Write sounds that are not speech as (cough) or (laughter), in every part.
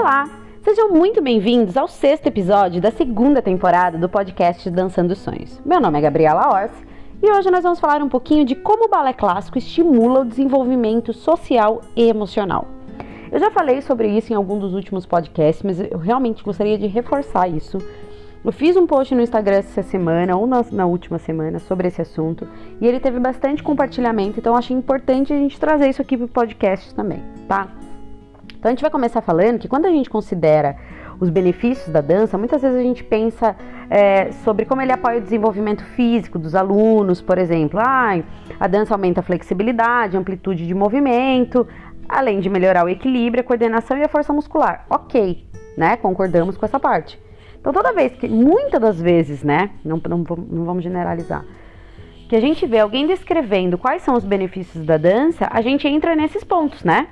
Olá! Sejam muito bem-vindos ao sexto episódio da segunda temporada do podcast Dançando Sonhos. Meu nome é Gabriela Ors e hoje nós vamos falar um pouquinho de como o balé clássico estimula o desenvolvimento social e emocional. Eu já falei sobre isso em algum dos últimos podcasts, mas eu realmente gostaria de reforçar isso. Eu fiz um post no Instagram essa semana, ou na, na última semana, sobre esse assunto, e ele teve bastante compartilhamento, então achei importante a gente trazer isso aqui para o podcast também, tá? Então a gente vai começar falando que quando a gente considera os benefícios da dança, muitas vezes a gente pensa é, sobre como ele apoia o desenvolvimento físico dos alunos, por exemplo. Ah, a dança aumenta a flexibilidade, a amplitude de movimento, além de melhorar o equilíbrio, a coordenação e a força muscular. Ok, né? Concordamos com essa parte. Então toda vez que, muitas das vezes, né? Não, não, não vamos generalizar. Que a gente vê alguém descrevendo quais são os benefícios da dança, a gente entra nesses pontos, né?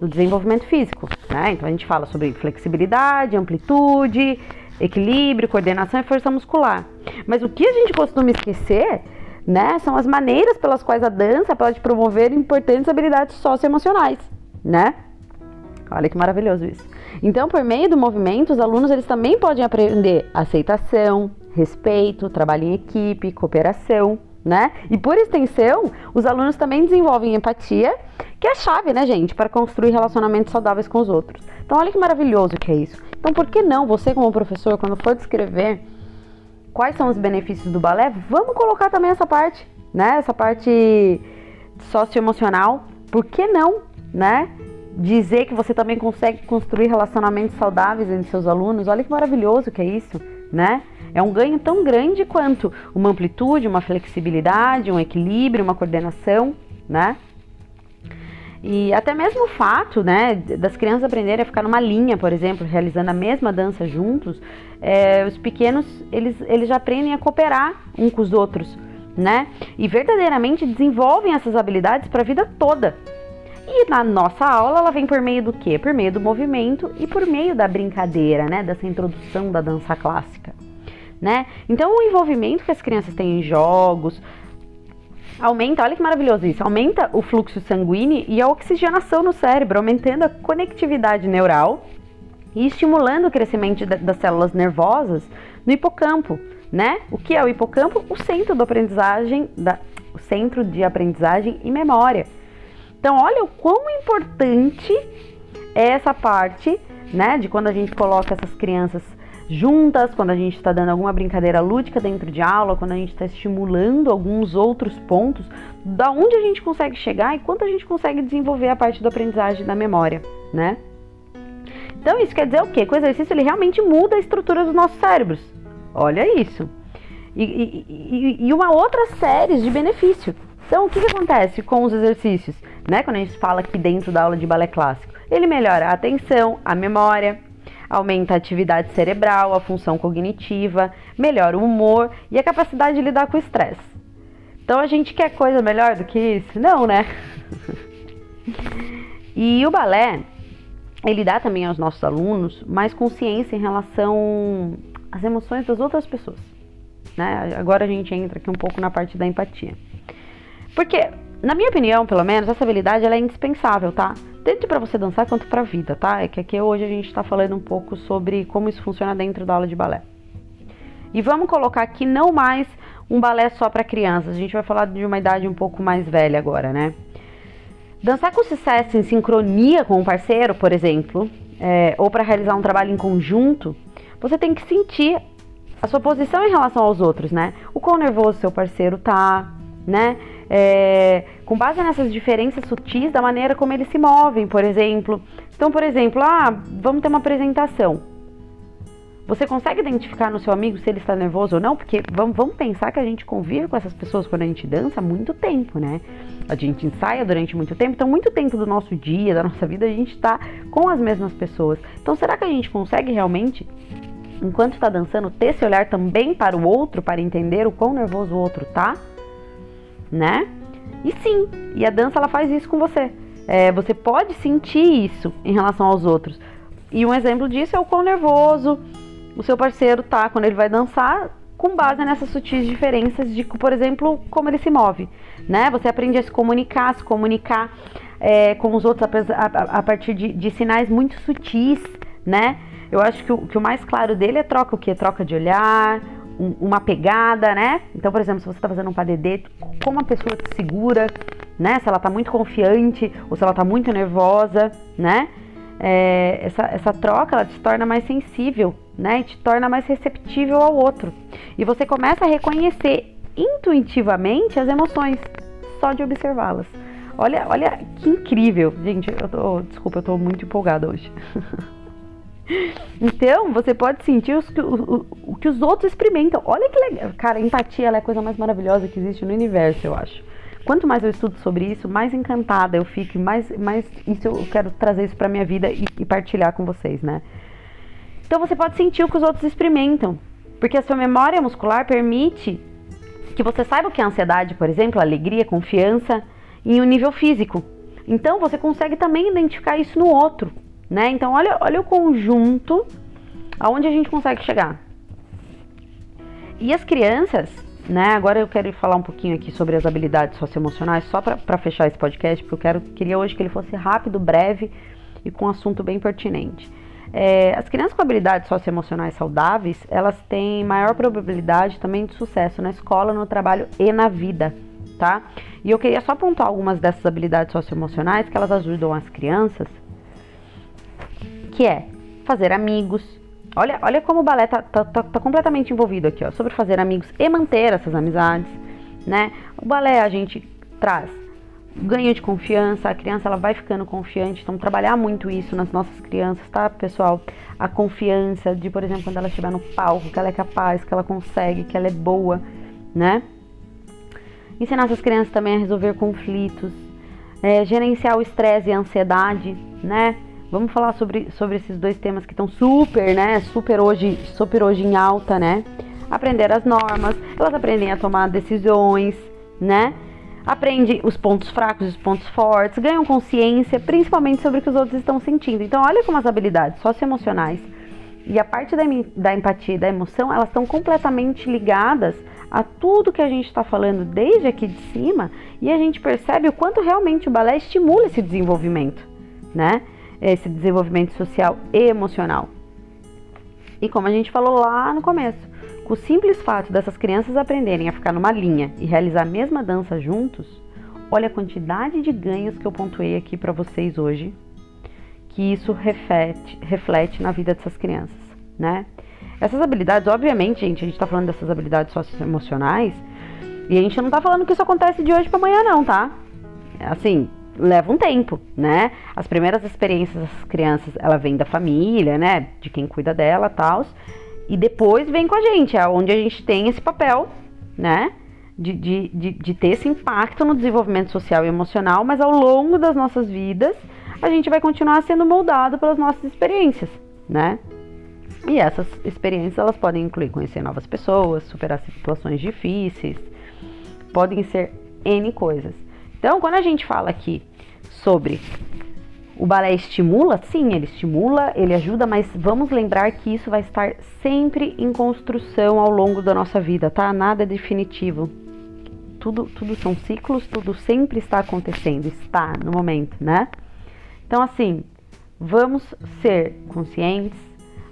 Do desenvolvimento físico. Né? Então a gente fala sobre flexibilidade, amplitude, equilíbrio, coordenação e força muscular. Mas o que a gente costuma esquecer né, são as maneiras pelas quais a dança pode promover importantes habilidades socioemocionais, né? Olha que maravilhoso isso. Então, por meio do movimento, os alunos eles também podem aprender aceitação, respeito, trabalho em equipe, cooperação, né? E por extensão, os alunos também desenvolvem empatia que é a chave, né, gente, para construir relacionamentos saudáveis com os outros. Então, olha que maravilhoso que é isso. Então, por que não você, como professor, quando for descrever quais são os benefícios do balé, vamos colocar também essa parte, né? Essa parte socioemocional. Por que não, né? Dizer que você também consegue construir relacionamentos saudáveis entre seus alunos. Olha que maravilhoso que é isso, né? É um ganho tão grande quanto uma amplitude, uma flexibilidade, um equilíbrio, uma coordenação, né? E até mesmo o fato, né, das crianças aprenderem a ficar numa linha, por exemplo, realizando a mesma dança juntos, é, os pequenos, eles, eles já aprendem a cooperar um com os outros, né? E verdadeiramente desenvolvem essas habilidades para a vida toda. E na nossa aula ela vem por meio do quê? Por meio do movimento e por meio da brincadeira, né? Dessa introdução da dança clássica. Né? Então o envolvimento que as crianças têm em jogos, Aumenta, olha que maravilhoso isso, aumenta o fluxo sanguíneo e a oxigenação no cérebro, aumentando a conectividade neural e estimulando o crescimento das células nervosas no hipocampo, né? O que é o hipocampo? O centro da aprendizagem, da, o centro de aprendizagem e memória. Então, olha o quão importante é essa parte, né, de quando a gente coloca essas crianças juntas, quando a gente está dando alguma brincadeira lúdica dentro de aula, quando a gente está estimulando alguns outros pontos, da onde a gente consegue chegar e quanto a gente consegue desenvolver a parte da aprendizagem da memória, né? Então isso quer dizer o quê? Que o exercício ele realmente muda a estrutura dos nossos cérebros. Olha isso. E, e, e uma outra série de benefícios. Então o que, que acontece com os exercícios? Né? Quando a gente fala aqui dentro da aula de balé clássico, ele melhora a atenção, a memória, aumenta a atividade cerebral, a função cognitiva, melhora o humor e a capacidade de lidar com o estresse. Então a gente quer coisa melhor do que isso? Não, né? (laughs) e o balé, ele dá também aos nossos alunos mais consciência em relação às emoções das outras pessoas. Né? Agora a gente entra aqui um pouco na parte da empatia. Porque, na minha opinião, pelo menos, essa habilidade ela é indispensável, tá? Tanto para você dançar quanto para a vida, tá? É que aqui hoje a gente está falando um pouco sobre como isso funciona dentro da aula de balé. E vamos colocar aqui não mais um balé só para crianças, a gente vai falar de uma idade um pouco mais velha agora, né? Dançar com sucesso em sincronia com o um parceiro, por exemplo, é, ou para realizar um trabalho em conjunto, você tem que sentir a sua posição em relação aos outros, né? O quão nervoso seu parceiro tá, né? É, com base nessas diferenças sutis da maneira como eles se movem, por exemplo. Então, por exemplo, ah, vamos ter uma apresentação. Você consegue identificar no seu amigo se ele está nervoso ou não? Porque vamos, vamos pensar que a gente convive com essas pessoas quando a gente dança há muito tempo, né? A gente ensaia durante muito tempo, então muito tempo do nosso dia, da nossa vida, a gente está com as mesmas pessoas. Então, será que a gente consegue realmente, enquanto está dançando, ter esse olhar também para o outro, para entender o quão nervoso o outro tá? né? E sim, e a dança ela faz isso com você. É, você pode sentir isso em relação aos outros. E um exemplo disso é o quão nervoso o seu parceiro tá quando ele vai dançar, com base nessas sutis diferenças de, por exemplo, como ele se move, né? Você aprende a se comunicar, se comunicar é, com os outros a, a, a partir de, de, sinais muito sutis, né? Eu acho que o, que o mais claro dele é troca o quê? Troca de olhar, um, uma pegada, né? Então, por exemplo, se você está fazendo um padedê, como a pessoa te segura, né? Se ela está muito confiante ou se ela está muito nervosa, né? É, essa, essa troca ela te torna mais sensível, né? E te torna mais receptível ao outro. E você começa a reconhecer intuitivamente as emoções só de observá-las. Olha, olha que incrível. Gente, eu tô, desculpa, eu tô muito empolgada hoje. (laughs) Então, você pode sentir os, o, o, que os outros experimentam. Olha que legal. Cara, empatia é a coisa mais maravilhosa que existe no universo, eu acho. Quanto mais eu estudo sobre isso, mais encantada eu fico, mais, mais isso eu quero trazer isso pra minha vida e, e partilhar com vocês, né? Então você pode sentir o que os outros experimentam. Porque a sua memória muscular permite que você saiba o que é ansiedade, por exemplo, alegria, confiança, em um nível físico. Então você consegue também identificar isso no outro né? Então olha, olha o conjunto aonde a gente consegue chegar. E as crianças, né? Agora eu quero falar um pouquinho aqui sobre as habilidades socioemocionais, só para fechar esse podcast, porque eu quero, queria hoje que ele fosse rápido, breve e com um assunto bem pertinente. É, as crianças com habilidades socioemocionais saudáveis, elas têm maior probabilidade também de sucesso na escola, no trabalho e na vida, tá? E eu queria só pontuar algumas dessas habilidades socioemocionais que elas ajudam as crianças que é fazer amigos. Olha, olha como o balé tá, tá, tá, tá completamente envolvido aqui, ó, sobre fazer amigos e manter essas amizades, né? O balé a gente traz ganho de confiança, a criança ela vai ficando confiante, então trabalhar muito isso nas nossas crianças, tá, pessoal? A confiança de, por exemplo, quando ela estiver no palco, que ela é capaz, que ela consegue, que ela é boa, né? Ensinar essas crianças também a resolver conflitos, é, gerenciar o estresse e a ansiedade, né? Vamos falar sobre, sobre esses dois temas que estão super, né? Super hoje, super hoje em alta, né? Aprender as normas, elas aprendem a tomar decisões, né? Aprende os pontos fracos os pontos fortes, ganham consciência, principalmente sobre o que os outros estão sentindo. Então, olha como as habilidades socioemocionais e a parte da, da empatia da emoção, elas estão completamente ligadas a tudo que a gente está falando desde aqui de cima e a gente percebe o quanto realmente o balé estimula esse desenvolvimento, né? Esse desenvolvimento social e emocional. E como a gente falou lá no começo, com o simples fato dessas crianças aprenderem a ficar numa linha e realizar a mesma dança juntos, olha a quantidade de ganhos que eu pontuei aqui para vocês hoje, que isso reflete, reflete na vida dessas crianças, né? Essas habilidades, obviamente, gente, a gente tá falando dessas habilidades socioemocionais e a gente não tá falando que isso acontece de hoje para amanhã, não, tá? Assim, leva um tempo, né? As primeiras experiências das crianças, ela vem da família, né? De quem cuida dela, tal. E depois vem com a gente, é onde a gente tem esse papel, né? De, de, de, de ter esse impacto no desenvolvimento social e emocional, mas ao longo das nossas vidas, a gente vai continuar sendo moldado pelas nossas experiências, né? E essas experiências, elas podem incluir conhecer novas pessoas, superar situações difíceis, podem ser N coisas. Então, quando a gente fala aqui sobre o balé estimula, sim, ele estimula, ele ajuda, mas vamos lembrar que isso vai estar sempre em construção ao longo da nossa vida, tá? Nada é definitivo. Tudo, tudo são ciclos, tudo sempre está acontecendo, está no momento, né? Então, assim, vamos ser conscientes,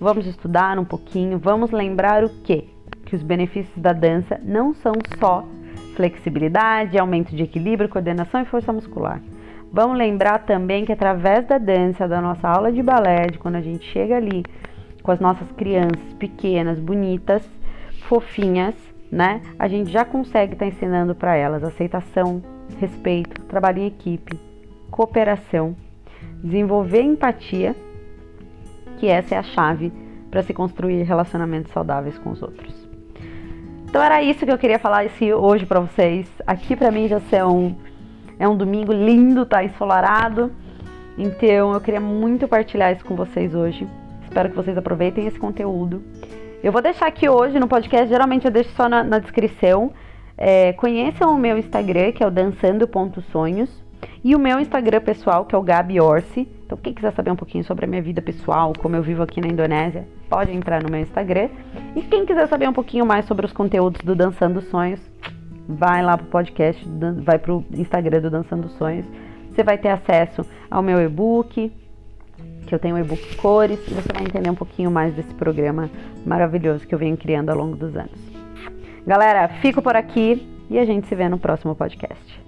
vamos estudar um pouquinho, vamos lembrar o quê? Que os benefícios da dança não são só flexibilidade, aumento de equilíbrio, coordenação e força muscular. Vamos lembrar também que através da dança, da nossa aula de balé, de quando a gente chega ali com as nossas crianças pequenas, bonitas, fofinhas, né? A gente já consegue estar tá ensinando para elas aceitação, respeito, trabalho em equipe, cooperação, desenvolver empatia, que essa é a chave para se construir relacionamentos saudáveis com os outros. Então era isso que eu queria falar esse, hoje para vocês. Aqui para mim já são é um domingo lindo, tá ensolarado. Então eu queria muito partilhar isso com vocês hoje. Espero que vocês aproveitem esse conteúdo. Eu vou deixar aqui hoje no podcast, geralmente eu deixo só na, na descrição. É, conheçam o meu Instagram, que é o dançando.sonhos. E o meu Instagram pessoal, que é o Gabi Orsi. Então, quem quiser saber um pouquinho sobre a minha vida pessoal, como eu vivo aqui na Indonésia, pode entrar no meu Instagram. E quem quiser saber um pouquinho mais sobre os conteúdos do Dançando Sonhos, vai lá pro podcast, vai pro Instagram do Dançando Sonhos. Você vai ter acesso ao meu e-book, que eu tenho o e-book Cores, e você vai entender um pouquinho mais desse programa maravilhoso que eu venho criando ao longo dos anos. Galera, fico por aqui e a gente se vê no próximo podcast.